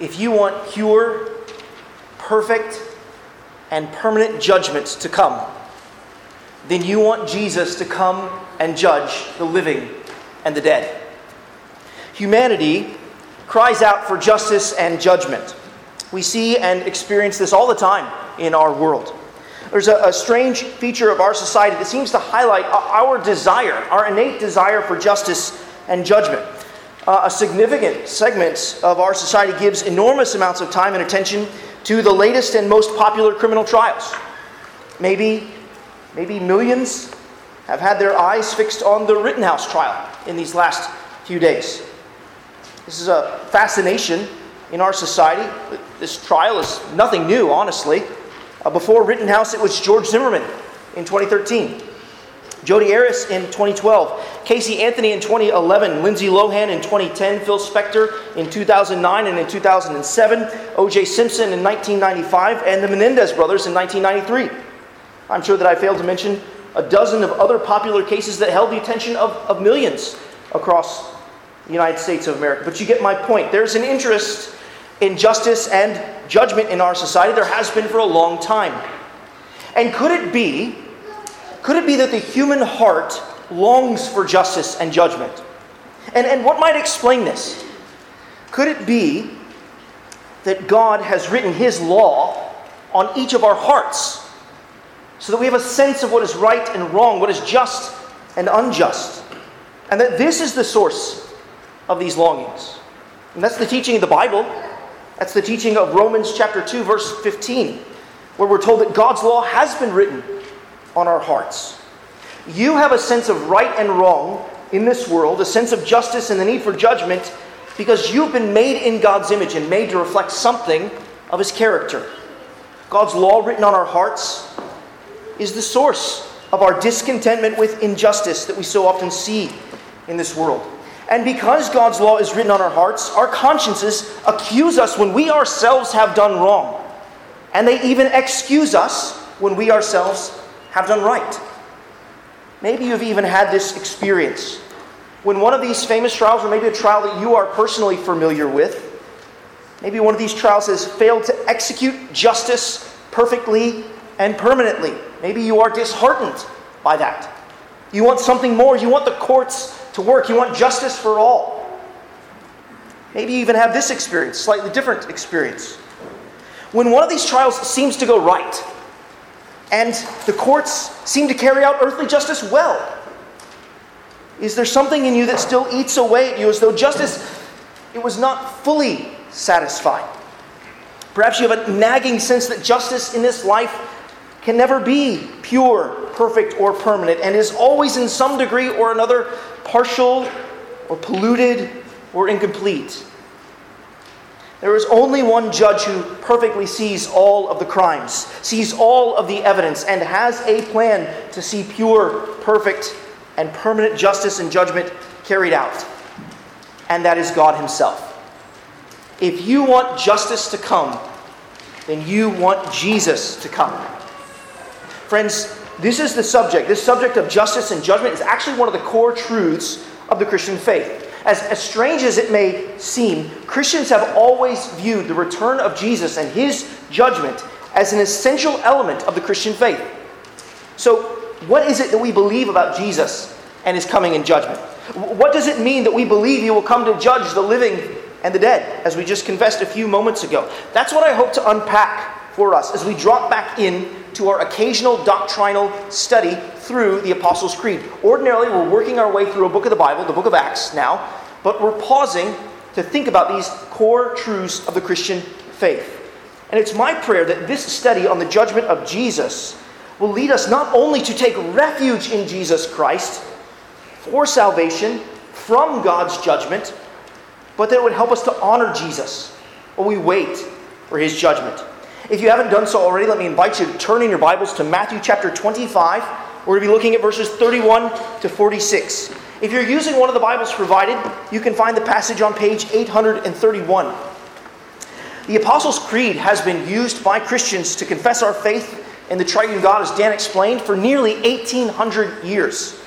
if you want pure, perfect, and permanent judgment to come, then you want Jesus to come and judge the living and the dead. Humanity cries out for justice and judgment. We see and experience this all the time in our world. There's a, a, strange feature of our society that seems to highlight our desire, our innate desire for justice and judgment. Uh, a significant segment of our society gives enormous amounts of time and attention to the latest and most popular criminal trials. Maybe, maybe millions have had their eyes fixed on the Rittenhouse trial in these last few days. This is a fascination in our society. This trial is nothing new, honestly. Uh, before Rittenhouse, it was George Zimmerman in 2013, Jodi Arias in 2012, Casey Anthony in 2011, Lindsay Lohan in 2010, Phil Spector in 2009 and in 2007, O.J. Simpson in 1995, and the Menendez brothers in 1993. I'm sure that I failed to mention a dozen of other popular cases that held the attention of, of millions across the United States of America. But you get my point. There's an interest in justice and judgment in our society. There has been for a long time. And could it be, could it be that the human heart longs for justice and judgment? And, and what might explain this? Could it be that God has written His law on each of our hearts so that we have a sense of what is right and wrong, what is just and unjust? And that this is the source of these longings. And that's the teaching of the Bible. That's the teaching of Romans chapter 2, verse 15, where we're told that God's law has been written on our hearts. You have a sense of right and wrong in this world, a sense of justice and the need for judgment, because you've been made in God's image and made to reflect something of His character. God's law written on our hearts is the source of our discontentment with injustice that we so often see in this world. And because God's law is written on our hearts, our consciences accuse us when we ourselves have done wrong. And they even excuse us when we ourselves have done right. Maybe you've even had this experience. When one of these famous trials, or maybe a trial that you are personally familiar with, maybe one of these trials has failed to execute justice perfectly and permanently. Maybe you are disheartened by that. You want something more. You want the courts to work. You want justice for all. Maybe you even have this experience, slightly different experience. When one of these trials seems to go right, and the courts seem to carry out earthly justice well, is there something in you that still eats away at you as though justice it was not fully satisfied? Perhaps you have a nagging sense that justice in this life can never be pure, perfect, or permanent, and is always in some degree or another partial or polluted or incomplete. There is only one judge who perfectly sees all of the crimes, sees all of the evidence, and has a plan to see pure, perfect, and permanent justice and judgment carried out. And that is God Himself. If you want justice to come, then you want Jesus to come. Friends, this is the subject. This subject of justice and judgment is actually one of the core truths of the Christian faith. As, as strange as it may seem, Christians have always viewed the return of Jesus and his judgment as an essential element of the Christian faith. So, what is it that we believe about Jesus and his coming in judgment? What does it mean that we believe he will come to judge the living and the dead, as we just confessed a few moments ago? That's what I hope to unpack for us as we drop back in to our occasional doctrinal study through the Apostles' Creed. Ordinarily, we're working our way through a book of the Bible, the book of Acts now, but we're pausing to think about these core truths of the Christian faith. And it's my prayer that this study on the judgment of Jesus will lead us not only to take refuge in Jesus Christ for salvation from God's judgment, but that it would help us to honor Jesus while we wait for his judgment. If you haven't done so already, let me invite you to turn in your Bibles to Matthew chapter 25. We're going to be looking at verses 31 to 46. If you're using one of the Bibles provided, you can find the passage on page 831. The Apostles' Creed has been used by Christians to confess our faith in the triune God, as Dan explained, for nearly 1,800 years.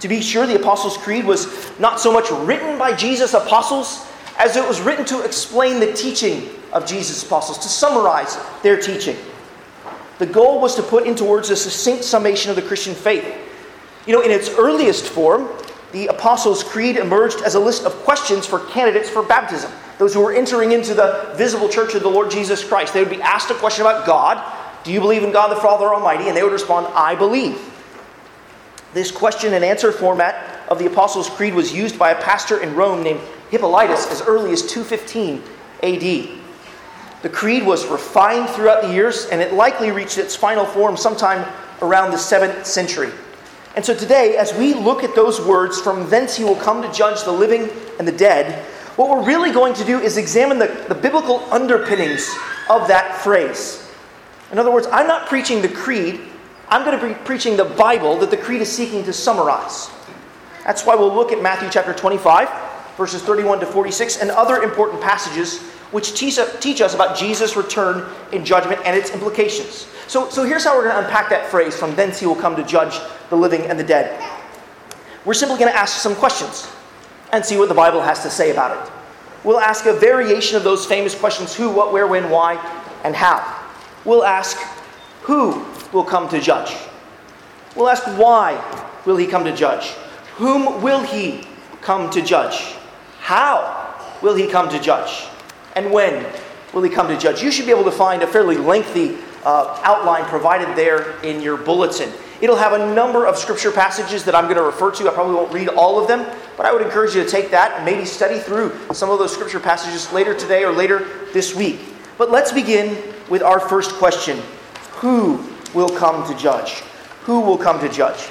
To be sure, the Apostles' Creed was not so much written by Jesus' apostles as it was written to explain the teaching of Jesus' apostles, to summarize their teaching. The goal was to put into words a succinct summation of the Christian faith. You know, in its earliest form, the Apostles' Creed emerged as a list of questions for candidates for baptism. Those who were entering into the visible church of the Lord Jesus Christ. They would be asked a question about God. Do you believe in God the Father Almighty? And they would respond, I believe. This question and answer format of the Apostles' Creed was used by a pastor in Rome named Hippolytus as early as 215 AD. The creed was refined throughout the years, and it likely reached its final form sometime around the 7th century. And so today, as we look at those words, from thence he will come to judge the living and the dead, what we're really going to do is examine the, the biblical underpinnings of that phrase. In other words, I'm not preaching the creed, I'm going to be preaching the Bible that the creed is seeking to summarize. That's why we'll look at Matthew chapter 25, verses 31 to 46, and other important passages which teach, teach us about Jesus' return in judgment and its implications. So, so here's how we're going to unpack that phrase from thence he will come to judge the living and the dead. We're simply going to ask some questions and see what the Bible has to say about it. We'll ask a variation of those famous questions who, what, where, when, why, and how. We'll ask who will come to judge. We'll ask why will he come to judge? Whom will he come to judge? How will he come to judge? And when will he come to judge? You should be able to find a fairly lengthy uh, outline provided there in your bulletin. It'll have a number of scripture passages that I'm going to refer to. I probably won't read all of them, but I would encourage you to take that and maybe study through some of those scripture passages later today or later this week. But let's begin with our first question Who will come to judge? Who will come to judge?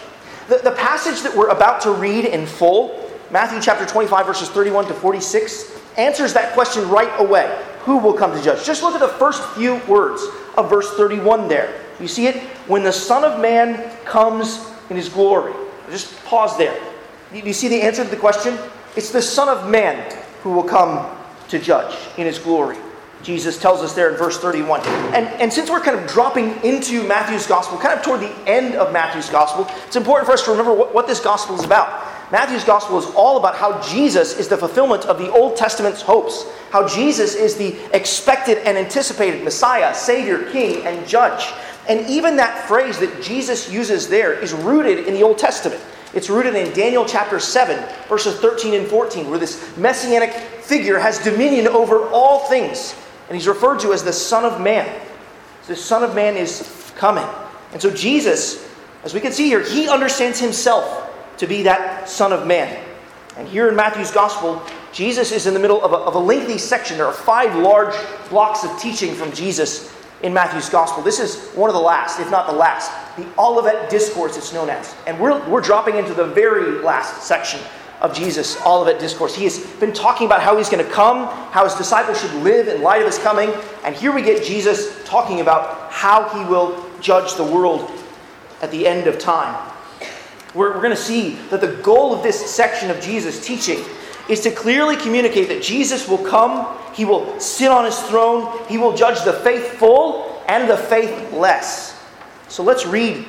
The, the passage that we're about to read in full, Matthew chapter 25, verses 31 to 46, answers that question right away. Who will come to judge? Just look at the first few words of verse 31 there. You see it? When the Son of Man comes in his glory. Just pause there. Do you see the answer to the question? It's the Son of Man who will come to judge in his glory. Jesus tells us there in verse 31. And, and since we're kind of dropping into Matthew's gospel, kind of toward the end of Matthew's gospel, it's important for us to remember what, what this gospel is about. Matthew's gospel is all about how Jesus is the fulfillment of the Old Testament's hopes, how Jesus is the expected and anticipated Messiah, Savior, King, and Judge. And even that phrase that Jesus uses there is rooted in the Old Testament. It's rooted in Daniel chapter 7, verses 13 and 14, where this messianic figure has dominion over all things. And he's referred to as the Son of Man. The Son of Man is coming. And so Jesus, as we can see here, he understands himself to be that Son of Man. And here in Matthew's Gospel, Jesus is in the middle of a, of a lengthy section. There are five large blocks of teaching from Jesus in Matthew's Gospel. This is one of the last, if not the last, the Olivet Discourse, it's known as. And we're, we're dropping into the very last section of Jesus' Olivet Discourse. He has been talking about how he's going to come, how his disciples should live in light of his coming. And here we get Jesus talking about how he will judge the world at the end of time. We're, we're going to see that the goal of this section of Jesus' teaching is to clearly communicate that Jesus will come, he will sit on his throne, he will judge the faithful and the faithless. So let's read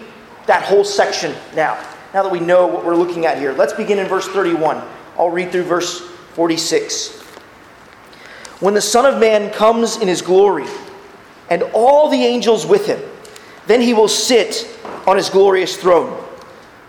that whole section now, now that we know what we're looking at here. Let's begin in verse 31. I'll read through verse 46. When the Son of Man comes in his glory, and all the angels with him, then he will sit on his glorious throne.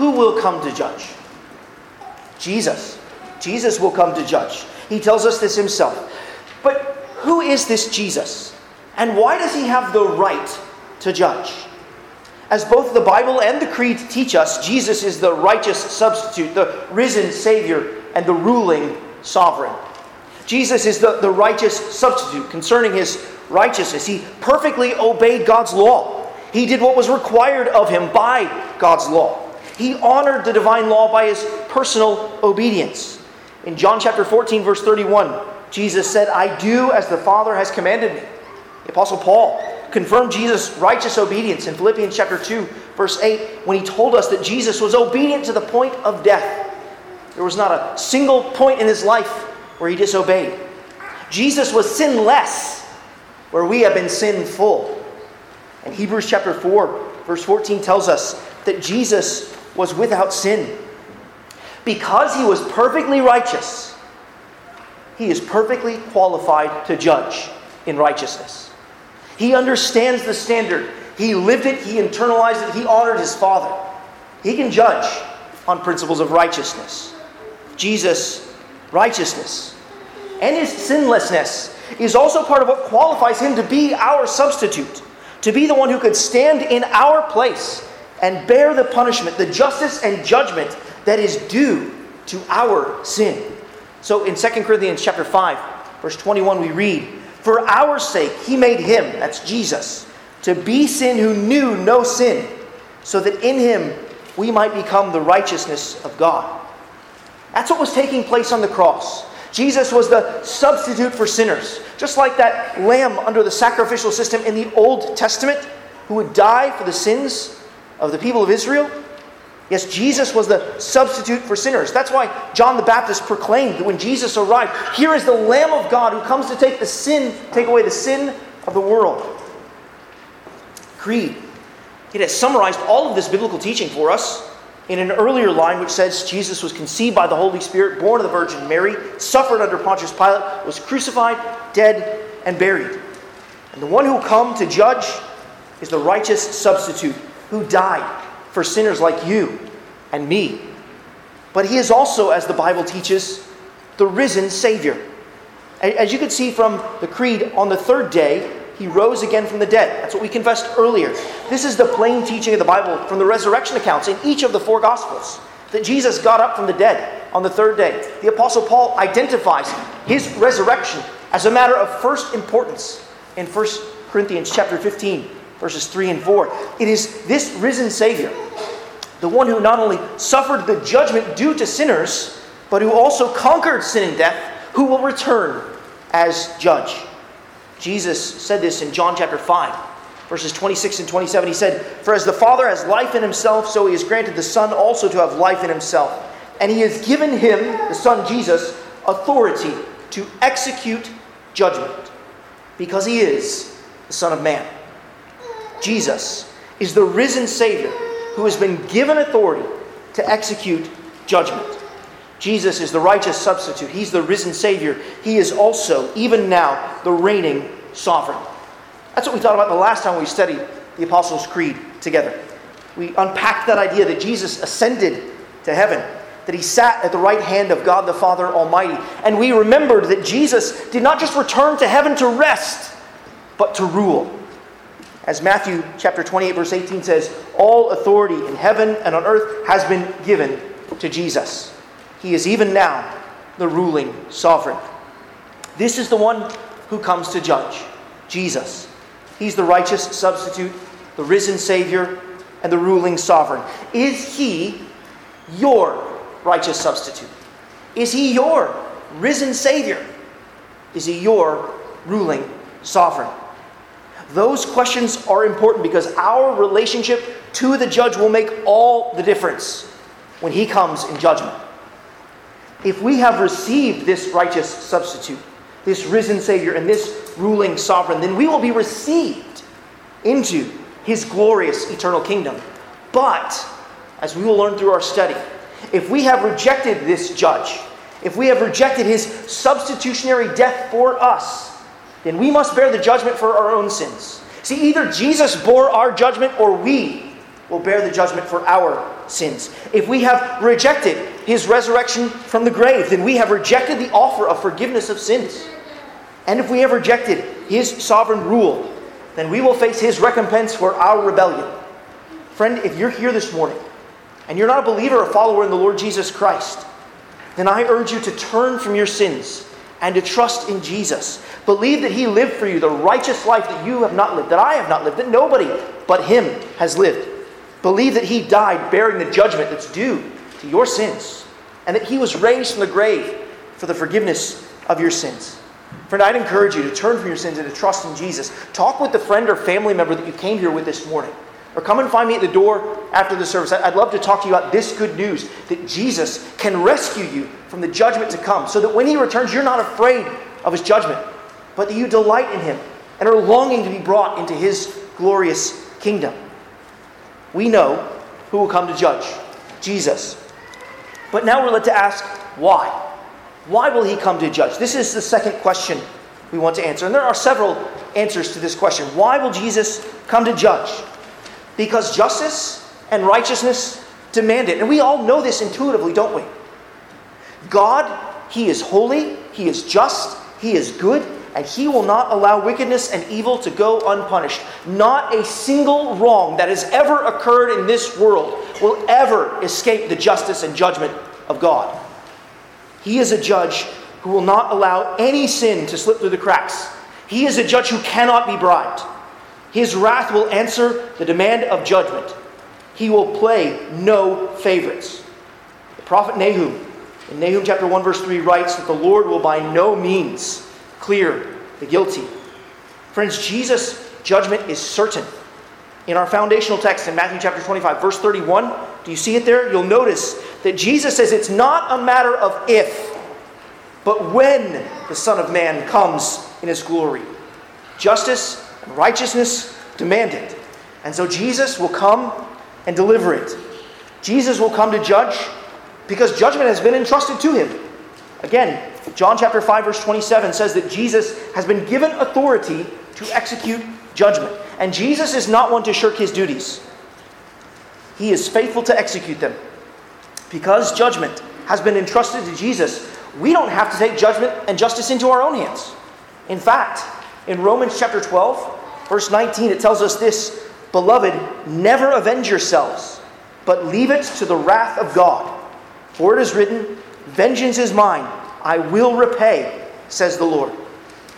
Who will come to judge? Jesus. Jesus will come to judge. He tells us this himself. But who is this Jesus? And why does he have the right to judge? As both the Bible and the Creed teach us, Jesus is the righteous substitute, the risen Savior, and the ruling sovereign. Jesus is the, the righteous substitute concerning his righteousness. He perfectly obeyed God's law, he did what was required of him by God's law. He honored the divine law by his personal obedience. In John chapter 14, verse 31, Jesus said, I do as the Father has commanded me. The Apostle Paul confirmed Jesus' righteous obedience in Philippians chapter 2, verse 8, when he told us that Jesus was obedient to the point of death. There was not a single point in his life where he disobeyed. Jesus was sinless where we have been sinful. And Hebrews chapter 4, verse 14 tells us that Jesus was without sin. Because he was perfectly righteous, he is perfectly qualified to judge in righteousness. He understands the standard. He lived it, he internalized it, he honored his Father. He can judge on principles of righteousness. Jesus' righteousness and his sinlessness is also part of what qualifies him to be our substitute, to be the one who could stand in our place and bear the punishment, the justice and judgment that is due to our sin. So in 2 Corinthians chapter 5, verse 21 we read, "For our sake he made him, that's Jesus, to be sin who knew no sin, so that in him we might become the righteousness of God." That's what was taking place on the cross. Jesus was the substitute for sinners. Just like that lamb under the sacrificial system in the Old Testament who would die for the sins of the people of Israel. Yes, Jesus was the substitute for sinners. That's why John the Baptist proclaimed that when Jesus arrived, here is the Lamb of God who comes to take the sin, take away the sin of the world. Creed. It has summarized all of this biblical teaching for us in an earlier line which says Jesus was conceived by the Holy Spirit, born of the Virgin Mary, suffered under Pontius Pilate, was crucified, dead, and buried. And the one who come to judge is the righteous substitute who died for sinners like you and me. But he is also, as the Bible teaches, the risen Savior. As you can see from the Creed, on the third day, he rose again from the dead. That's what we confessed earlier. This is the plain teaching of the Bible from the resurrection accounts in each of the four Gospels that Jesus got up from the dead on the third day. The Apostle Paul identifies his resurrection as a matter of first importance in 1 Corinthians chapter 15, verses 3 and 4. It is this risen Savior, the one who not only suffered the judgment due to sinners, but who also conquered sin and death, who will return as judge. Jesus said this in John chapter 5, verses 26 and 27. He said, For as the Father has life in himself, so he has granted the Son also to have life in himself. And he has given him, the Son Jesus, authority to execute judgment, because he is the Son of Man. Jesus is the risen Savior who has been given authority to execute judgment. Jesus is the righteous substitute. He's the risen Savior. He is also, even now, the reigning sovereign. That's what we thought about the last time we studied the Apostles' Creed together. We unpacked that idea that Jesus ascended to heaven, that he sat at the right hand of God the Father Almighty. And we remembered that Jesus did not just return to heaven to rest, but to rule. As Matthew chapter 28 verse 18 says, all authority in heaven and on earth has been given to Jesus. He is even now the ruling sovereign. This is the one who comes to judge Jesus. He's the righteous substitute, the risen Savior, and the ruling sovereign. Is he your righteous substitute? Is he your risen Savior? Is he your ruling sovereign? Those questions are important because our relationship to the judge will make all the difference when he comes in judgment. If we have received this righteous substitute, this risen Savior, and this ruling sovereign, then we will be received into his glorious eternal kingdom. But, as we will learn through our study, if we have rejected this judge, if we have rejected his substitutionary death for us, then we must bear the judgment for our own sins. See, either Jesus bore our judgment or we will bear the judgment for our sins. If we have rejected his resurrection from the grave, then we have rejected the offer of forgiveness of sins. And if we have rejected his sovereign rule, then we will face his recompense for our rebellion. Friend, if you're here this morning and you're not a believer or follower in the Lord Jesus Christ, then I urge you to turn from your sins and to trust in Jesus. Believe that He lived for you the righteous life that you have not lived, that I have not lived, that nobody but Him has lived. Believe that He died bearing the judgment that's due to your sins, and that He was raised from the grave for the forgiveness of your sins. Friend, I'd encourage you to turn from your sins and to trust in Jesus. Talk with the friend or family member that you came here with this morning. Or come and find me at the door after the service. I'd love to talk to you about this good news that Jesus can rescue you from the judgment to come, so that when he returns, you're not afraid of his judgment, but that you delight in him and are longing to be brought into his glorious kingdom. We know who will come to judge Jesus. But now we're led to ask why? Why will he come to judge? This is the second question we want to answer. And there are several answers to this question. Why will Jesus come to judge? Because justice and righteousness demand it. And we all know this intuitively, don't we? God, He is holy, He is just, He is good, and He will not allow wickedness and evil to go unpunished. Not a single wrong that has ever occurred in this world will ever escape the justice and judgment of God. He is a judge who will not allow any sin to slip through the cracks. He is a judge who cannot be bribed. His wrath will answer the demand of judgment. He will play no favorites. The prophet Nahum, in Nahum chapter 1, verse 3, writes that the Lord will by no means clear the guilty. Friends, Jesus' judgment is certain. In our foundational text in Matthew chapter 25, verse 31, do you see it there? You'll notice that Jesus says it's not a matter of if, but when the Son of Man comes in his glory. Justice righteousness demand it. And so Jesus will come and deliver it. Jesus will come to judge because judgment has been entrusted to him. Again, John chapter 5 verse 27 says that Jesus has been given authority to execute judgment. And Jesus is not one to shirk his duties. He is faithful to execute them. Because judgment has been entrusted to Jesus, we don't have to take judgment and justice into our own hands. In fact, in Romans chapter 12, verse 19, it tells us this Beloved, never avenge yourselves, but leave it to the wrath of God. For it is written, Vengeance is mine, I will repay, says the Lord.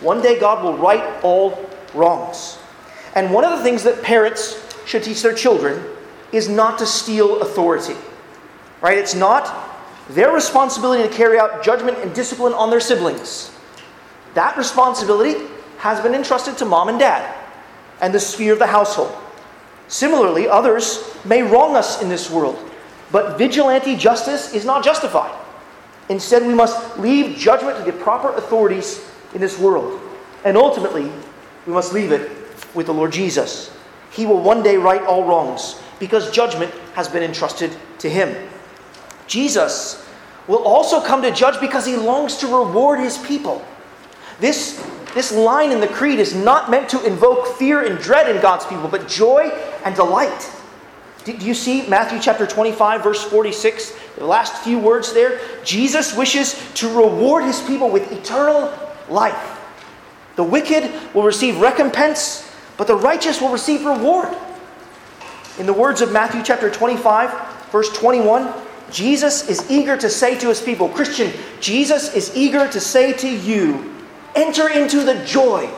One day God will right all wrongs. And one of the things that parents should teach their children is not to steal authority. Right? It's not their responsibility to carry out judgment and discipline on their siblings. That responsibility has been entrusted to mom and dad and the sphere of the household. Similarly, others may wrong us in this world, but vigilante justice is not justified. Instead, we must leave judgment to the proper authorities in this world. And ultimately, we must leave it with the Lord Jesus. He will one day right all wrongs because judgment has been entrusted to him. Jesus will also come to judge because he longs to reward his people. This, this line in the creed is not meant to invoke fear and dread in God's people, but joy and delight. Do you see Matthew chapter 25, verse 46? The last few words there. Jesus wishes to reward his people with eternal life. The wicked will receive recompense, but the righteous will receive reward. In the words of Matthew chapter 25, verse 21, Jesus is eager to say to his people, Christian, Jesus is eager to say to you, enter into the joy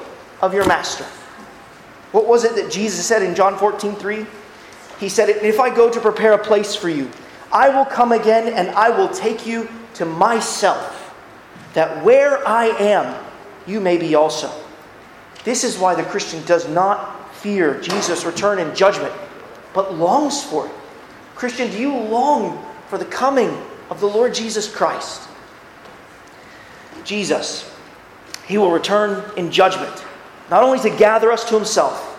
of your master. What was it that Jesus said in John 14, 3? He said, If I go to prepare a place for you, I will come again and I will take you to myself, that where I am, you may be also. This is why the Christian does not fear Jesus' return in judgment, but longs for it. Christian, do you long for the coming of the Lord Jesus Christ? Jesus, He will return in judgment, not only to gather us to Himself,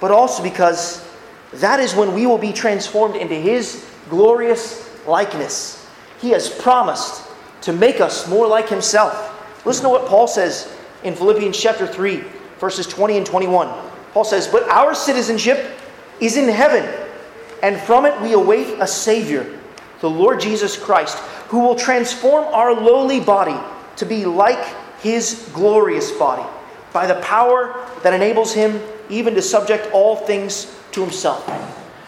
but also because that is when we will be transformed into His glorious likeness. He has promised to make us more like Himself. Listen to what Paul says in Philippians chapter 3, verses 20 and 21. Paul says, But our citizenship is in heaven, and from it we await a Savior, the Lord Jesus Christ, who will transform our lowly body to be like His glorious body by the power that enables Him even to subject all things to Himself.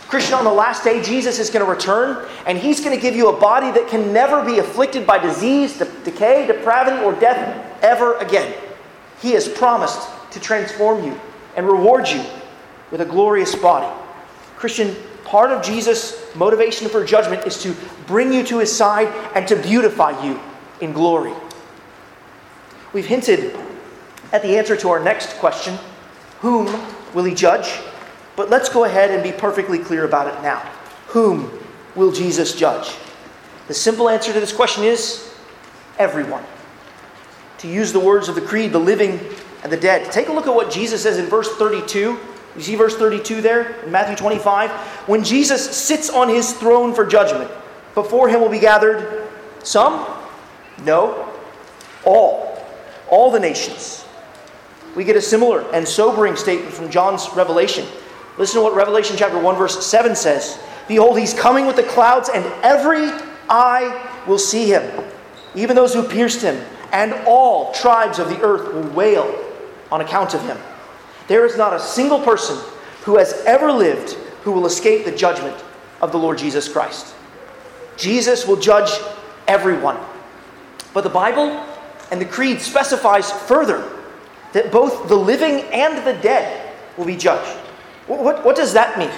Christian, on the last day, Jesus is going to return, and He's going to give you a body that can never be afflicted by disease, decay, depravity, or death ever again. He has promised to transform you and reward you with a glorious body. Christian, part of Jesus' motivation for judgment is to bring you to His side and to beautify you in glory. We've hinted at the answer to our next question whom will He judge? But let's go ahead and be perfectly clear about it now. Whom will Jesus judge? The simple answer to this question is everyone. To use the words of the Creed, the living and the dead. Take a look at what Jesus says in verse 32. You see verse 32 there in Matthew 25? When Jesus sits on his throne for judgment, before him will be gathered some? No. All. All the nations. We get a similar and sobering statement from John's revelation. Listen to what Revelation chapter 1 verse 7 says. Behold, he's coming with the clouds, and every eye will see him, even those who pierced him, and all tribes of the earth will wail on account of him. There is not a single person who has ever lived who will escape the judgment of the Lord Jesus Christ. Jesus will judge everyone. But the Bible and the Creed specifies further that both the living and the dead will be judged. What, what does that mean?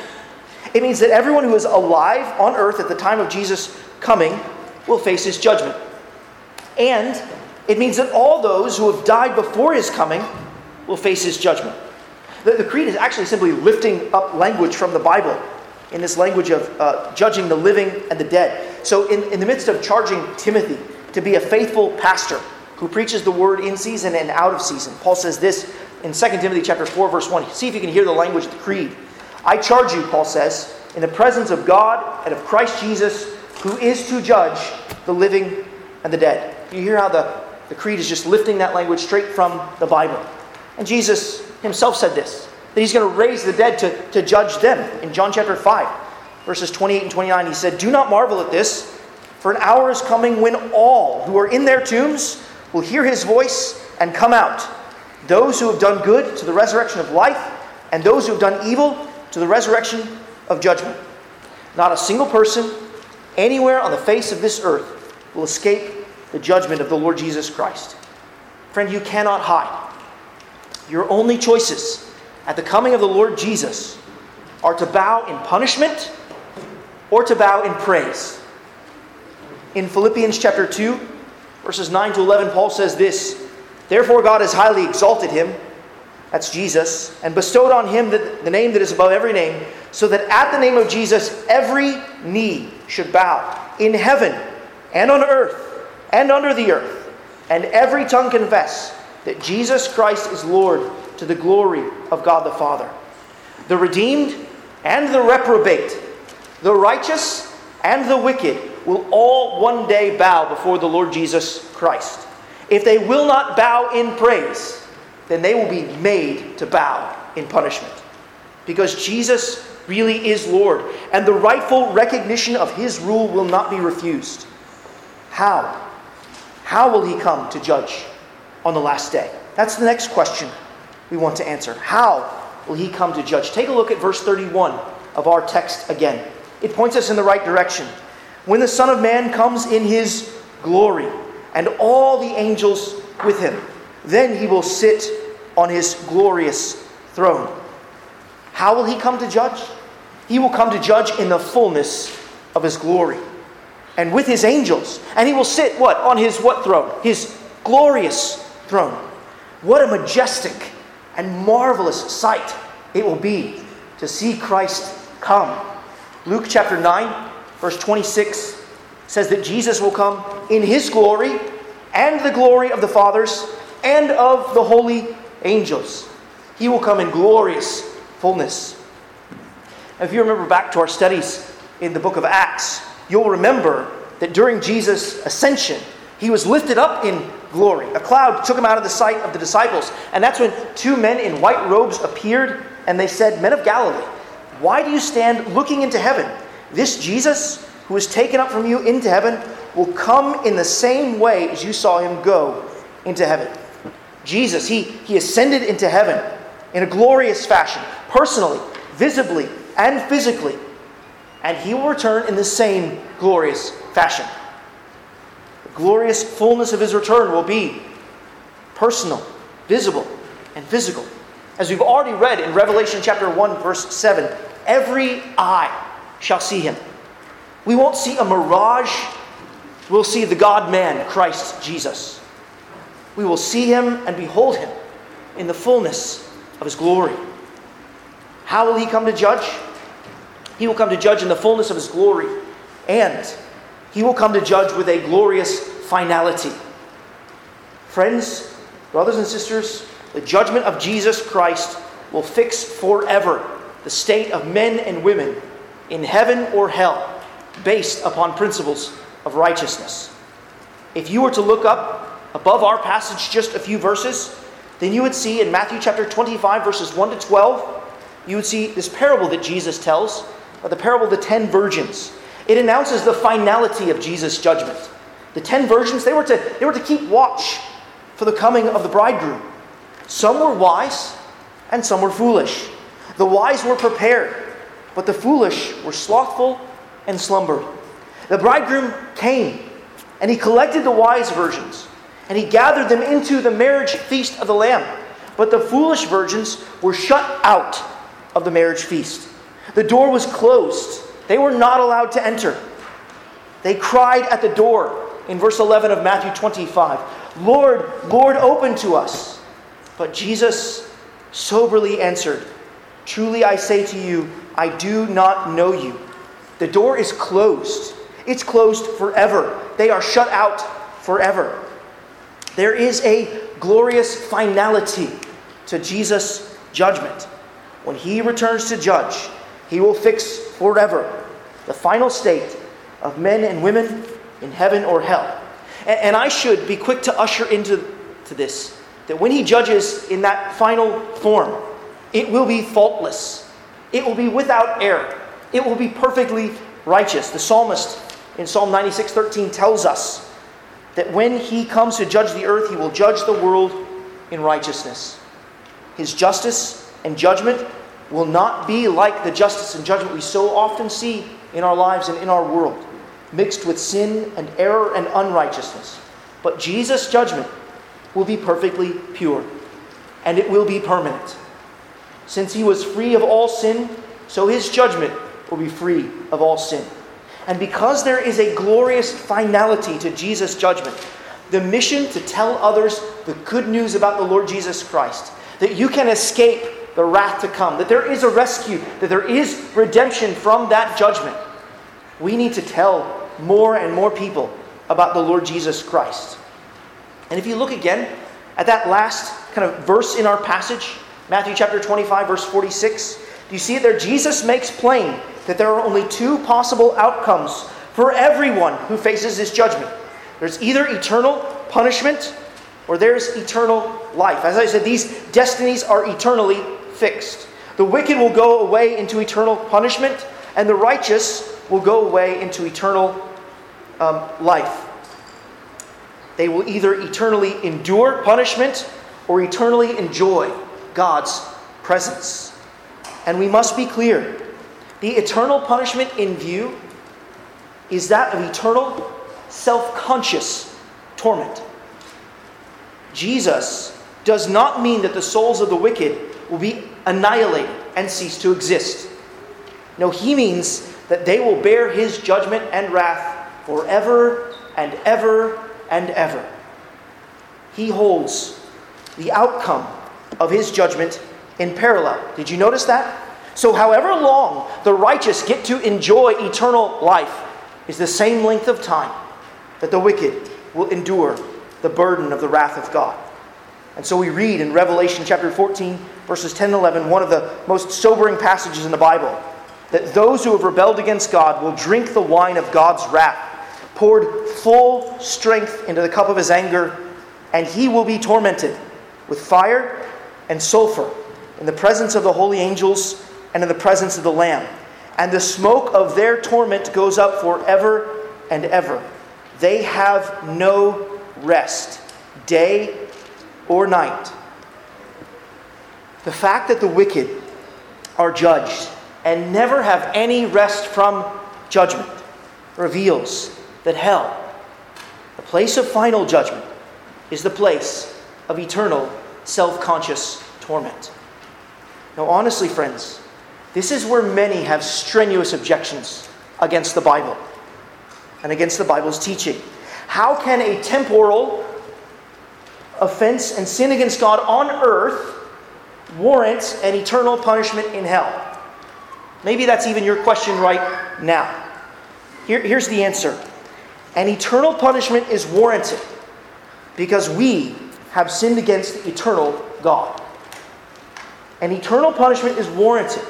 It means that everyone who is alive on earth at the time of Jesus' coming will face his judgment. And it means that all those who have died before his coming will face his judgment. The, the Creed is actually simply lifting up language from the Bible in this language of uh, judging the living and the dead. So, in, in the midst of charging Timothy to be a faithful pastor who preaches the word in season and out of season, Paul says this in 2 Timothy chapter 4, verse 1. See if you can hear the language of the creed. I charge you, Paul says, in the presence of God and of Christ Jesus, who is to judge the living and the dead. You hear how the, the creed is just lifting that language straight from the Bible. And Jesus himself said this that he's going to raise the dead to, to judge them. In John chapter 5, verses 28 and 29, he said, Do not marvel at this, for an hour is coming when all who are in their tombs will hear his voice and come out those who have done good to the resurrection of life, and those who have done evil to the resurrection of judgment. Not a single person anywhere on the face of this earth will escape the judgment of the Lord Jesus Christ. Friend, you cannot hide. Your only choices at the coming of the Lord Jesus are to bow in punishment or to bow in praise. In Philippians chapter 2, verses 9 to 11, Paul says this Therefore, God has highly exalted him, that's Jesus, and bestowed on him the, the name that is above every name, so that at the name of Jesus every knee should bow in heaven and on earth and under the earth, and every tongue confess that Jesus Christ is Lord to the glory of God the Father. The redeemed and the reprobate, the righteous and the wicked will all one day bow before the Lord Jesus Christ. If they will not bow in praise, then they will be made to bow in punishment. Because Jesus really is Lord, and the rightful recognition of his rule will not be refused. How? How will he come to judge on the last day? That's the next question we want to answer. How will he come to judge? Take a look at verse 31 of our text again. It points us in the right direction. When the Son of Man comes in his glory and all the angels with him. Then he will sit on his glorious throne. How will he come to judge? He will come to judge in the fullness of his glory and with his angels. And he will sit what? On his what throne? His glorious throne. What a majestic and marvelous sight it will be to see Christ come. Luke chapter 9, verse 26 says that Jesus will come in his glory and the glory of the fathers and of the holy angels. He will come in glorious fullness. If you remember back to our studies in the book of Acts, you'll remember that during Jesus' ascension, he was lifted up in glory. A cloud took him out of the sight of the disciples. And that's when two men in white robes appeared and they said, Men of Galilee, why do you stand looking into heaven? This Jesus, who was taken up from you into heaven, will come in the same way as you saw him go into heaven. Jesus, he, he ascended into heaven in a glorious fashion, personally, visibly, and physically. And he will return in the same glorious fashion. The glorious fullness of his return will be personal, visible, and physical. As we've already read in Revelation chapter 1, verse 7, every eye shall see him. We won't see a mirage, we'll see the God man, Christ Jesus. We will see him and behold him in the fullness of his glory. How will he come to judge? He will come to judge in the fullness of his glory, and he will come to judge with a glorious finality. Friends, brothers and sisters, the judgment of Jesus Christ will fix forever the state of men and women in heaven or hell based upon principles of righteousness. If you were to look up above our passage just a few verses, then you would see in Matthew chapter 25, verses 1 to 12, you would see this parable that Jesus tells, the parable of the ten virgins. It announces the finality of Jesus' judgment. The ten virgins, they were to, they were to keep watch for the coming of the bridegroom. Some were wise and some were foolish. The wise were prepared, but the foolish were slothful and slumbered. The bridegroom came, and he collected the wise virgins, and he gathered them into the marriage feast of the Lamb. But the foolish virgins were shut out of the marriage feast. The door was closed, they were not allowed to enter. They cried at the door in verse 11 of Matthew 25 Lord, Lord, open to us. But Jesus soberly answered, Truly I say to you, I do not know you. The door is closed. It's closed forever. They are shut out forever. There is a glorious finality to Jesus' judgment. When he returns to judge, he will fix forever the final state of men and women in heaven or hell. And, I should be quick to usher into to this that when he judges in that final form, it will be faultless. It will be without error. It will be perfectly righteous. The psalmist in Psalm 96:13 tells us that when he comes to judge the earth, he will judge the world in righteousness. His justice and judgment will not be like the justice and judgment we so often see in our lives and in our world, mixed with sin and error and unrighteousness. But Jesus' judgment will be perfectly pure, and it will be permanent. Since he was free of all sin, so his judgment will be free of all sin. And because there is a glorious finality to Jesus' judgment, the mission to tell others the good news about the Lord Jesus Christ, that you can escape the wrath to come, that there is a rescue, that there is redemption from that judgment, we need to tell more and more people about the Lord Jesus Christ. And if you look again at that last kind of verse in our passage, Matthew chapter 25, verse 46. Do you see it there? Jesus makes plain that there are only two possible outcomes for everyone who faces this judgment there's either eternal punishment or there's eternal life. As I said, these destinies are eternally fixed. The wicked will go away into eternal punishment, and the righteous will go away into eternal um, life. They will either eternally endure punishment or eternally enjoy God's presence. And we must be clear the eternal punishment in view is that of eternal, self conscious torment. Jesus does not mean that the souls of the wicked will be annihilated and cease to exist. No, he means that they will bear his judgment and wrath forever and ever and ever. He holds the outcome of his judgment in parallel. Did you notice that? So, however long the righteous get to enjoy eternal life is the same length of time that the wicked will endure the burden of the wrath of God. And so we read in Revelation chapter 14, verses 10 and 11, one of the most sobering passages in the Bible, that those who have rebelled against God will drink the wine of God's wrath, poured full strength into the cup of his anger, and he will be tormented with fire and sulfur in the presence of the holy angels and in the presence of the Lamb. And the smoke of their torment goes up forever and ever. They have no rest, day or night. The fact that the wicked are judged and never have any rest from judgment reveals that hell, the place of final judgment, is the place of eternal self conscious torment. Now, honestly, friends, this is where many have strenuous objections against the Bible and against the Bible's teaching. How can a temporal offense and sin against God on earth warrant an eternal punishment in hell? Maybe that's even your question right now. Here, here's the answer An eternal punishment is warranted because we have sinned against the eternal God. And eternal punishment is warranted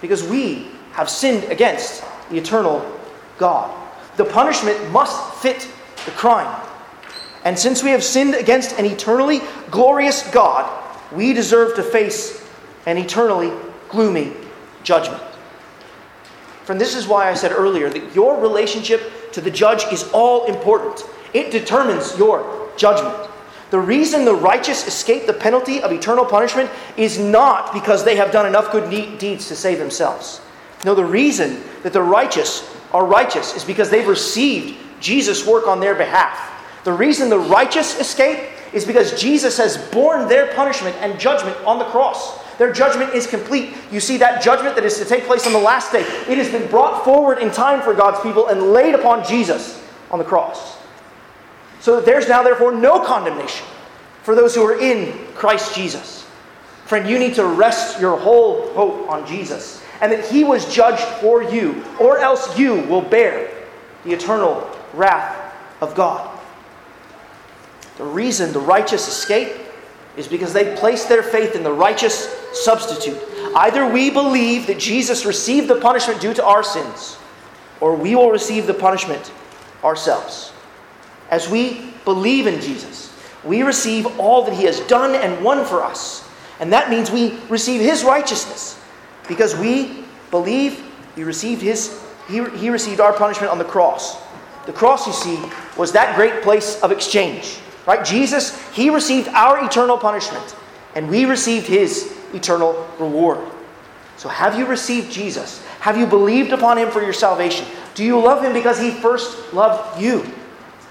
because we have sinned against the eternal God. The punishment must fit the crime. And since we have sinned against an eternally glorious God, we deserve to face an eternally gloomy judgment. Friend, this is why I said earlier that your relationship to the judge is all important. It determines your judgment. The reason the righteous escape the penalty of eternal punishment is not because they have done enough good deeds to save themselves. No, the reason that the righteous are righteous is because they've received Jesus' work on their behalf. The reason the righteous escape is because Jesus has borne their punishment and judgment on the cross. Their judgment is complete. You see, that judgment that is to take place on the last day, it has been brought forward in time for God's people and laid upon Jesus on the cross. So that there's now, therefore, no condemnation for those who are in Christ Jesus. Friend, you need to rest your whole hope on Jesus and that He was judged for you, or else you will bear the eternal wrath of God. The reason the righteous escape is because they place their faith in the righteous substitute. Either we believe that Jesus received the punishment due to our sins, or we will receive the punishment ourselves. As we believe in Jesus, we receive all that He has done and won for us. And that means we receive His righteousness because we believe He received, his, he, he received our punishment on the cross. The cross, you see, was that great place of exchange. Right? Jesus, He received our eternal punishment, and we received His eternal reward. So, have you received Jesus? Have you believed upon Him for your salvation? Do you love Him because He first loved you?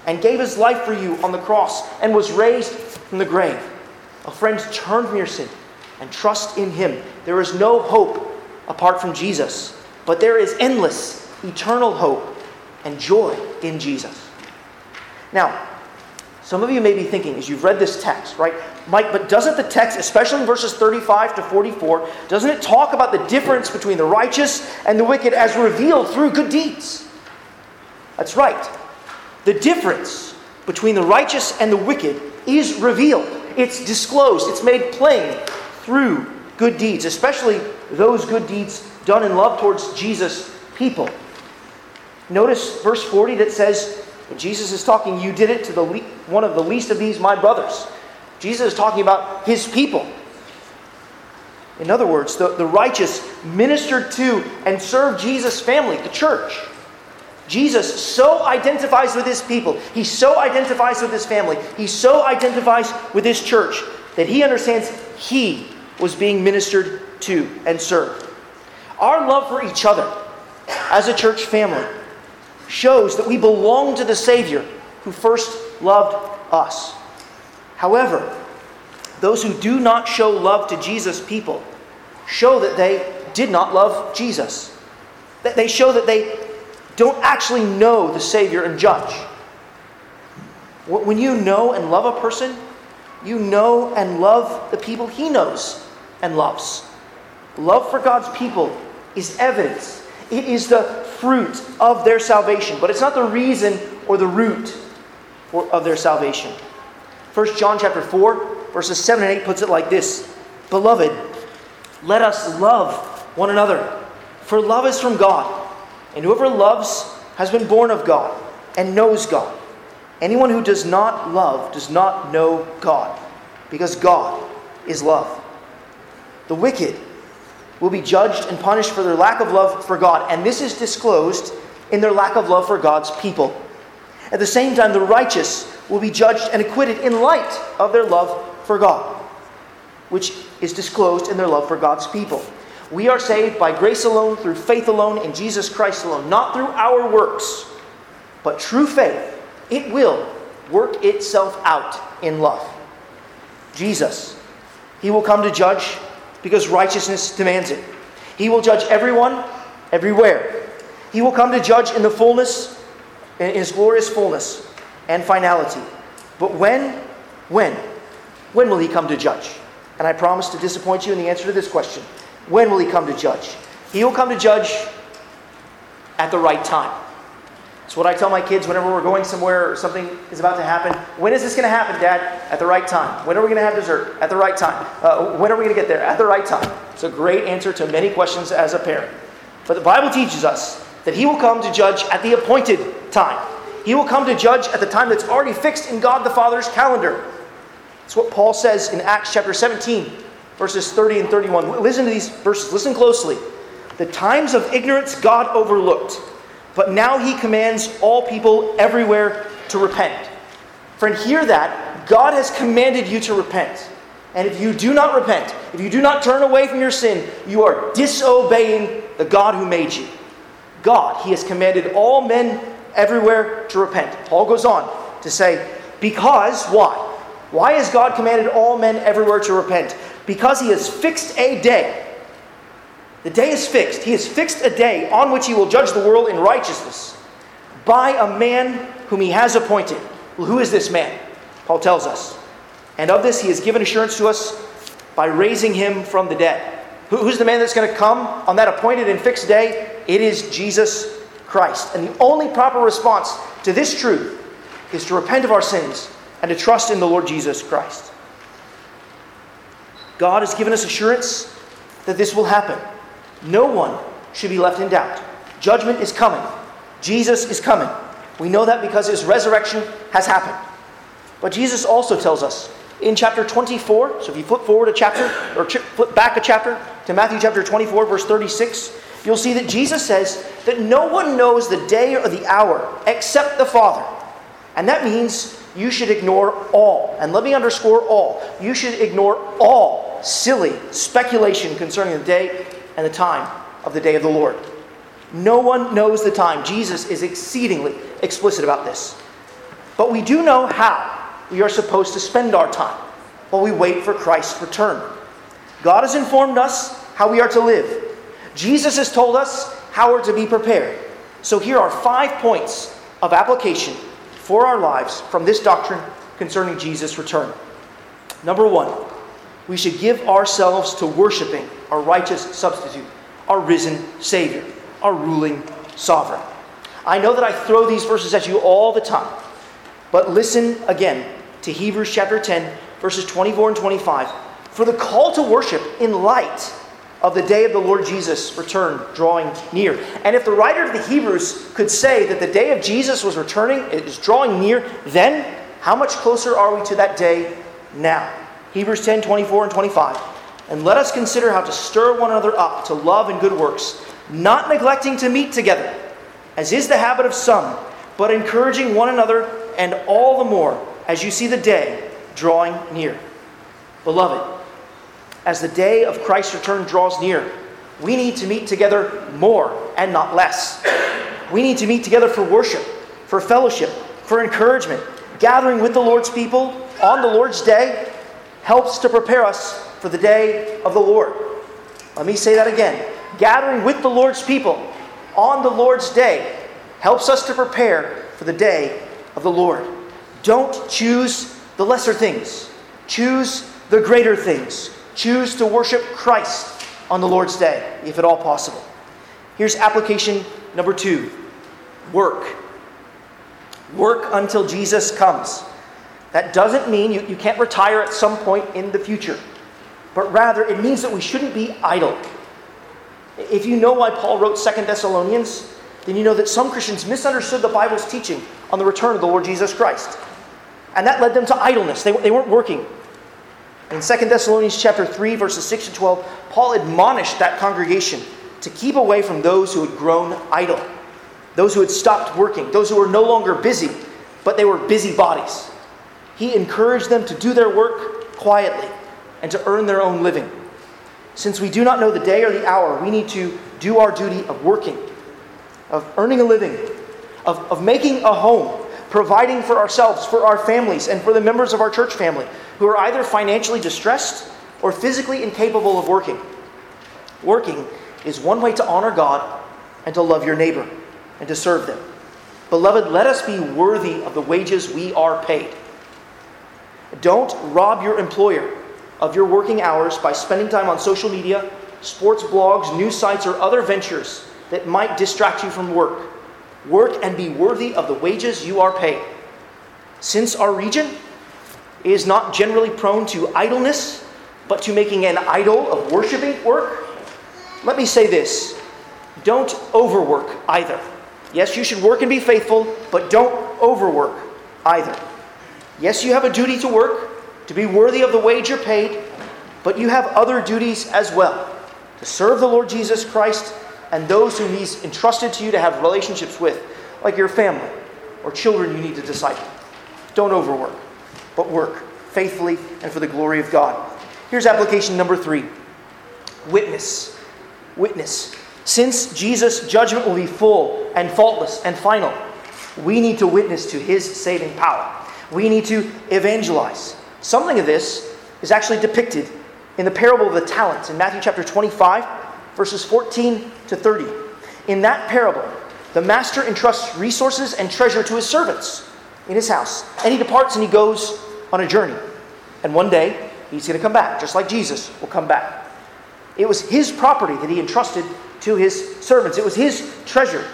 And gave his life for you on the cross and was raised from the grave. Oh, friends, turn from your sin and trust in him. There is no hope apart from Jesus, but there is endless, eternal hope and joy in Jesus. Now, some of you may be thinking as you've read this text, right? Mike, but doesn't the text, especially in verses 35 to 44, doesn't it talk about the difference between the righteous and the wicked as revealed through good deeds? That's right. The difference between the righteous and the wicked is revealed. It's disclosed. It's made plain through good deeds, especially those good deeds done in love towards Jesus' people. Notice verse 40 that says, Jesus is talking, you did it to the le- one of the least of these, my brothers. Jesus is talking about his people. In other words, the, the righteous ministered to and served Jesus' family, the church. Jesus so identifies with his people, he so identifies with his family, he so identifies with his church that he understands he was being ministered to and served. Our love for each other as a church family shows that we belong to the Savior who first loved us. However, those who do not show love to Jesus' people show that they did not love Jesus. That they show that they don't actually know the Savior and judge. When you know and love a person, you know and love the people he knows and loves. Love for God's people is evidence, it is the fruit of their salvation, but it's not the reason or the root of their salvation. 1 John chapter 4, verses 7 and 8 puts it like this Beloved, let us love one another, for love is from God, and whoever loves has been born of God and knows God. Anyone who does not love does not know God, because God is love. The wicked will be judged and punished for their lack of love for God, and this is disclosed in their lack of love for God's people. At the same time, the righteous will be judged and acquitted in light of their love for God, which is disclosed in their love for God's people. We are saved by grace alone, through faith alone, in Jesus Christ alone, not through our works, but true faith. It will work itself out in love. Jesus, He will come to judge because righteousness demands it. He will judge everyone, everywhere. He will come to judge in the fullness, in His glorious fullness and finality. But when? When? When will He come to judge? And I promise to disappoint you in the answer to this question. When will He come to judge? He will come to judge at the right time. It's what I tell my kids whenever we're going somewhere or something is about to happen. When is this going to happen, Dad? At the right time. When are we going to have dessert? At the right time. Uh, when are we going to get there? At the right time. It's a great answer to many questions as a parent. But the Bible teaches us that He will come to judge at the appointed time. He will come to judge at the time that's already fixed in God the Father's calendar. It's what Paul says in Acts chapter 17, verses 30 and 31. Listen to these verses. Listen closely. The times of ignorance God overlooked, but now he commands all people everywhere to repent. Friend, hear that. God has commanded you to repent. And if you do not repent, if you do not turn away from your sin, you are disobeying the God who made you. God, He has commanded all men everywhere to repent. Paul goes on to say, because why? Why has God commanded all men everywhere to repent? Because he has fixed a day. The day is fixed. He has fixed a day on which he will judge the world in righteousness by a man whom he has appointed. Well, who is this man? Paul tells us. And of this he has given assurance to us by raising him from the dead. Who's the man that's going to come on that appointed and fixed day? It is Jesus Christ. And the only proper response to this truth is to repent of our sins and to trust in the Lord Jesus Christ. God has given us assurance that this will happen. No one should be left in doubt. Judgment is coming. Jesus is coming. We know that because his resurrection has happened. But Jesus also tells us in chapter 24, so if you flip forward a chapter, or flip back a chapter to Matthew chapter 24, verse 36, you'll see that Jesus says that no one knows the day or the hour except the Father. And that means you should ignore all, and let me underscore all, you should ignore all silly speculation concerning the day and the time of the day of the Lord. No one knows the time. Jesus is exceedingly explicit about this. But we do know how we are supposed to spend our time while we wait for Christ's return. God has informed us how we are to live. Jesus has told us how we're to be prepared. So here are five points of application for our lives from this doctrine concerning Jesus' return. Number one, we should give ourselves to worshiping our righteous substitute, our risen Savior, our ruling sovereign. I know that I throw these verses at you all the time, but listen again to Hebrews chapter 10, verses 24 and 25. For the call to worship in light of the day of the Lord Jesus' return drawing near. And if the writer of the Hebrews could say that the day of Jesus was returning, it is drawing near, then how much closer are we to that day now? Hebrews 10 24 and 25. And let us consider how to stir one another up to love and good works, not neglecting to meet together, as is the habit of some, but encouraging one another, and all the more as you see the day drawing near. Beloved, as the day of Christ's return draws near, we need to meet together more and not less. we need to meet together for worship, for fellowship, for encouragement. Gathering with the Lord's people on the Lord's day helps to prepare us for the day of the Lord. Let me say that again. Gathering with the Lord's people on the Lord's day helps us to prepare for the day of the Lord. Don't choose the lesser things, choose the greater things. Choose to worship Christ on the Lord's day, if at all possible. Here's application number two work. Work until Jesus comes. That doesn't mean you, you can't retire at some point in the future, but rather it means that we shouldn't be idle. If you know why Paul wrote Second Thessalonians, then you know that some Christians misunderstood the Bible's teaching on the return of the Lord Jesus Christ. And that led them to idleness. They, they weren't working. In 2 Thessalonians chapter 3, verses 6 to 12, Paul admonished that congregation to keep away from those who had grown idle, those who had stopped working, those who were no longer busy, but they were busy bodies. He encouraged them to do their work quietly and to earn their own living. Since we do not know the day or the hour, we need to do our duty of working, of earning a living, of, of making a home, providing for ourselves, for our families, and for the members of our church family who are either financially distressed or physically incapable of working. Working is one way to honor God and to love your neighbor and to serve them. Beloved, let us be worthy of the wages we are paid. Don't rob your employer of your working hours by spending time on social media, sports blogs, news sites, or other ventures that might distract you from work. Work and be worthy of the wages you are paid. Since our region is not generally prone to idleness, but to making an idol of worshiping work, let me say this don't overwork either. Yes, you should work and be faithful, but don't overwork either. Yes, you have a duty to work, to be worthy of the wage you're paid, but you have other duties as well to serve the Lord Jesus Christ and those whom He's entrusted to you to have relationships with, like your family or children you need to disciple. Don't overwork, but work faithfully and for the glory of God. Here's application number three witness. Witness. Since Jesus' judgment will be full and faultless and final, we need to witness to His saving power. We need to evangelize. Something of this is actually depicted in the parable of the talents in Matthew chapter 25 verses 14 to 30. In that parable, the master entrusts resources and treasure to his servants in his house. And he departs and he goes on a journey. And one day, he's going to come back, just like Jesus will come back. It was his property that he entrusted to his servants, it was his treasure.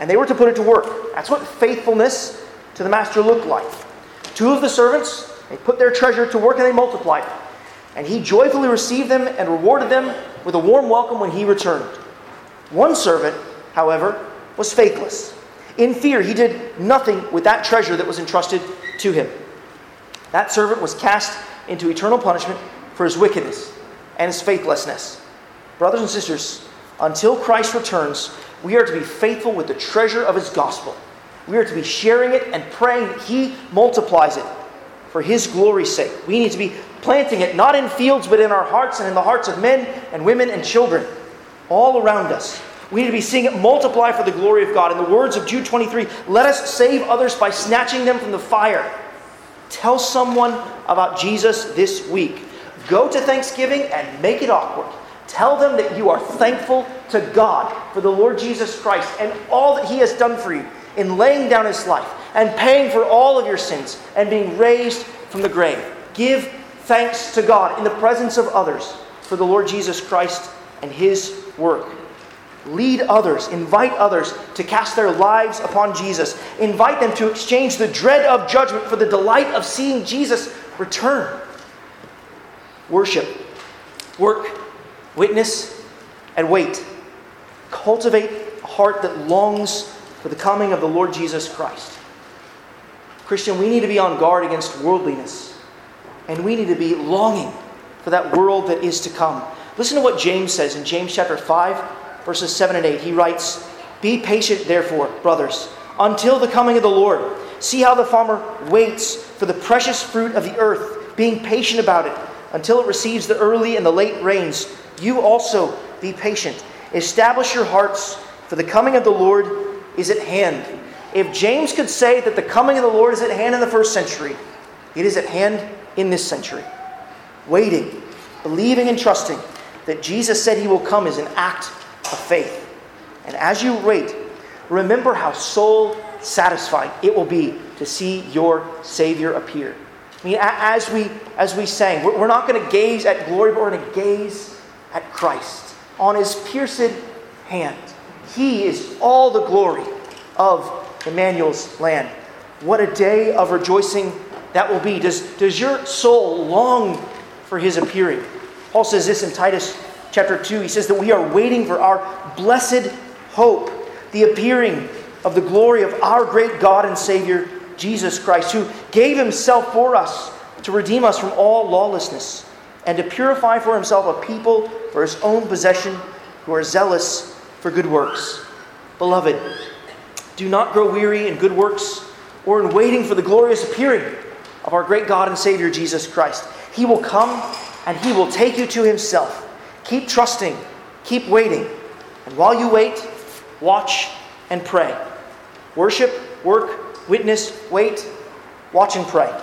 And they were to put it to work. That's what faithfulness to the master looked like. Two of the servants, they put their treasure to work and they multiplied. And he joyfully received them and rewarded them with a warm welcome when he returned. One servant, however, was faithless. In fear, he did nothing with that treasure that was entrusted to him. That servant was cast into eternal punishment for his wickedness and his faithlessness. Brothers and sisters, until Christ returns, we are to be faithful with the treasure of his gospel. We are to be sharing it and praying that he multiplies it for his glory's sake. We need to be planting it not in fields, but in our hearts and in the hearts of men and women and children all around us. We need to be seeing it multiply for the glory of God. In the words of Jude 23, let us save others by snatching them from the fire. Tell someone about Jesus this week. Go to Thanksgiving and make it awkward. Tell them that you are thankful to God for the Lord Jesus Christ and all that He has done for you in laying down His life and paying for all of your sins and being raised from the grave. Give thanks to God in the presence of others for the Lord Jesus Christ and his work. Lead others, invite others to cast their lives upon Jesus. Invite them to exchange the dread of judgment for the delight of seeing Jesus return. Worship, work, witness, and wait. Cultivate a heart that longs for the coming of the Lord Jesus Christ. Christian, we need to be on guard against worldliness and we need to be longing for that world that is to come. Listen to what James says in James chapter 5, verses 7 and 8. He writes, Be patient, therefore, brothers, until the coming of the Lord. See how the farmer waits for the precious fruit of the earth, being patient about it until it receives the early and the late rains. You also be patient. Establish your hearts, for the coming of the Lord is at hand. If James could say that the coming of the Lord is at hand in the first century, it is at hand in this century. Waiting, believing, and trusting that Jesus said he will come is an act of faith. And as you wait, remember how soul satisfying it will be to see your Savior appear. I mean, as we, as we sang, we're not going to gaze at glory, but we're going to gaze at Christ on his pierced hand. He is all the glory of Emmanuel's land. What a day of rejoicing that will be. Does, does your soul long for his appearing? Paul says this in Titus chapter 2. He says that we are waiting for our blessed hope, the appearing of the glory of our great God and Savior, Jesus Christ, who gave himself for us to redeem us from all lawlessness and to purify for himself a people for his own possession who are zealous for good works. Beloved, do not grow weary in good works or in waiting for the glorious appearing of our great God and Savior Jesus Christ. He will come and he will take you to himself. Keep trusting, keep waiting. And while you wait, watch and pray. Worship, work, witness, wait, watch and pray.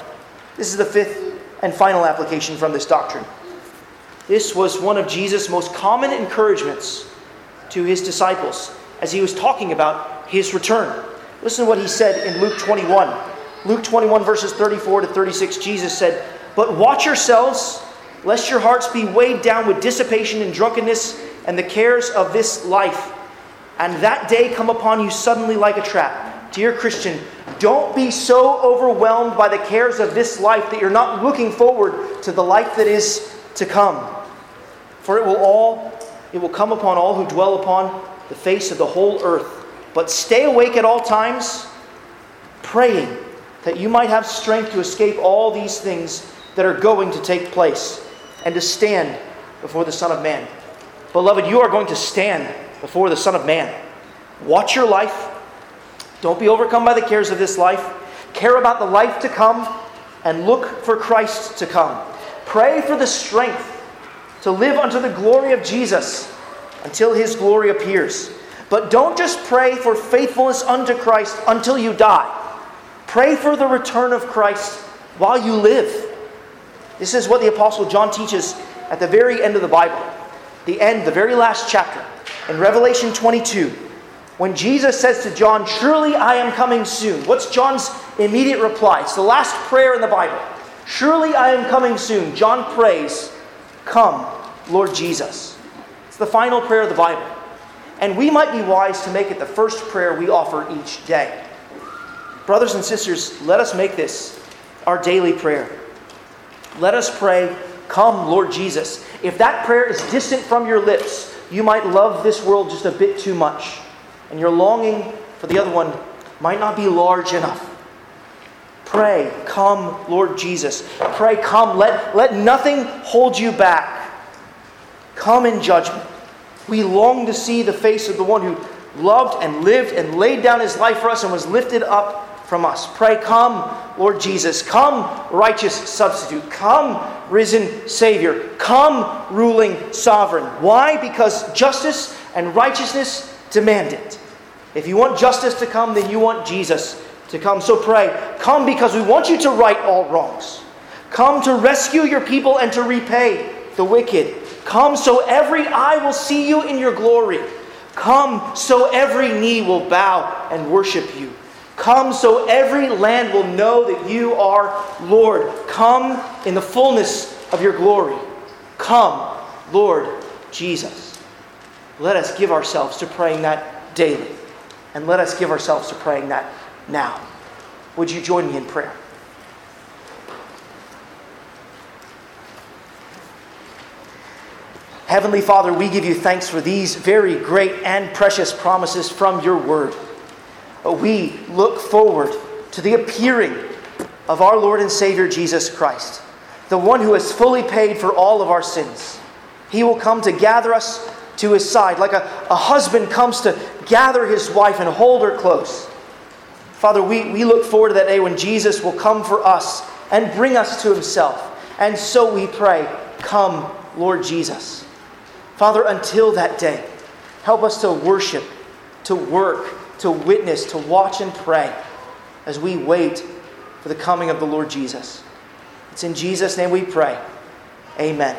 This is the fifth and final application from this doctrine. This was one of Jesus' most common encouragements to his disciples as he was talking about his return. Listen to what he said in Luke 21. Luke 21, verses 34 to 36, Jesus said, But watch yourselves, lest your hearts be weighed down with dissipation and drunkenness and the cares of this life, and that day come upon you suddenly like a trap. Dear Christian, don't be so overwhelmed by the cares of this life that you're not looking forward to the life that is to come. For it will all it will come upon all who dwell upon the face of the whole earth. But stay awake at all times, praying that you might have strength to escape all these things that are going to take place and to stand before the Son of Man. Beloved, you are going to stand before the Son of Man. Watch your life. Don't be overcome by the cares of this life. Care about the life to come and look for Christ to come. Pray for the strength to live unto the glory of Jesus until his glory appears. But don't just pray for faithfulness unto Christ until you die. Pray for the return of Christ while you live. This is what the Apostle John teaches at the very end of the Bible, the end, the very last chapter, in Revelation 22. When Jesus says to John, Surely I am coming soon. What's John's immediate reply? It's the last prayer in the Bible. Surely I am coming soon. John prays, Come, Lord Jesus. It's the final prayer of the Bible. And we might be wise to make it the first prayer we offer each day. Brothers and sisters, let us make this our daily prayer. Let us pray, Come, Lord Jesus. If that prayer is distant from your lips, you might love this world just a bit too much. And your longing for the other one might not be large enough. Pray, come, Lord Jesus. Pray, come. Let, let nothing hold you back. Come in judgment. We long to see the face of the one who loved and lived and laid down his life for us and was lifted up from us. Pray, come, Lord Jesus. Come, righteous substitute. Come, risen Savior. Come, ruling sovereign. Why? Because justice and righteousness demand it. If you want justice to come, then you want Jesus to come. So pray, come because we want you to right all wrongs. Come to rescue your people and to repay the wicked. Come so every eye will see you in your glory. Come so every knee will bow and worship you. Come so every land will know that you are Lord. Come in the fullness of your glory. Come, Lord Jesus. Let us give ourselves to praying that daily. And let us give ourselves to praying that now. Would you join me in prayer? Heavenly Father, we give you thanks for these very great and precious promises from your word. But we look forward to the appearing of our Lord and Savior Jesus Christ, the one who has fully paid for all of our sins. He will come to gather us to his side, like a, a husband comes to gather his wife and hold her close. Father, we, we look forward to that day when Jesus will come for us and bring us to himself. And so we pray, Come, Lord Jesus. Father, until that day, help us to worship, to work, to witness, to watch and pray as we wait for the coming of the Lord Jesus. It's in Jesus' name we pray. Amen.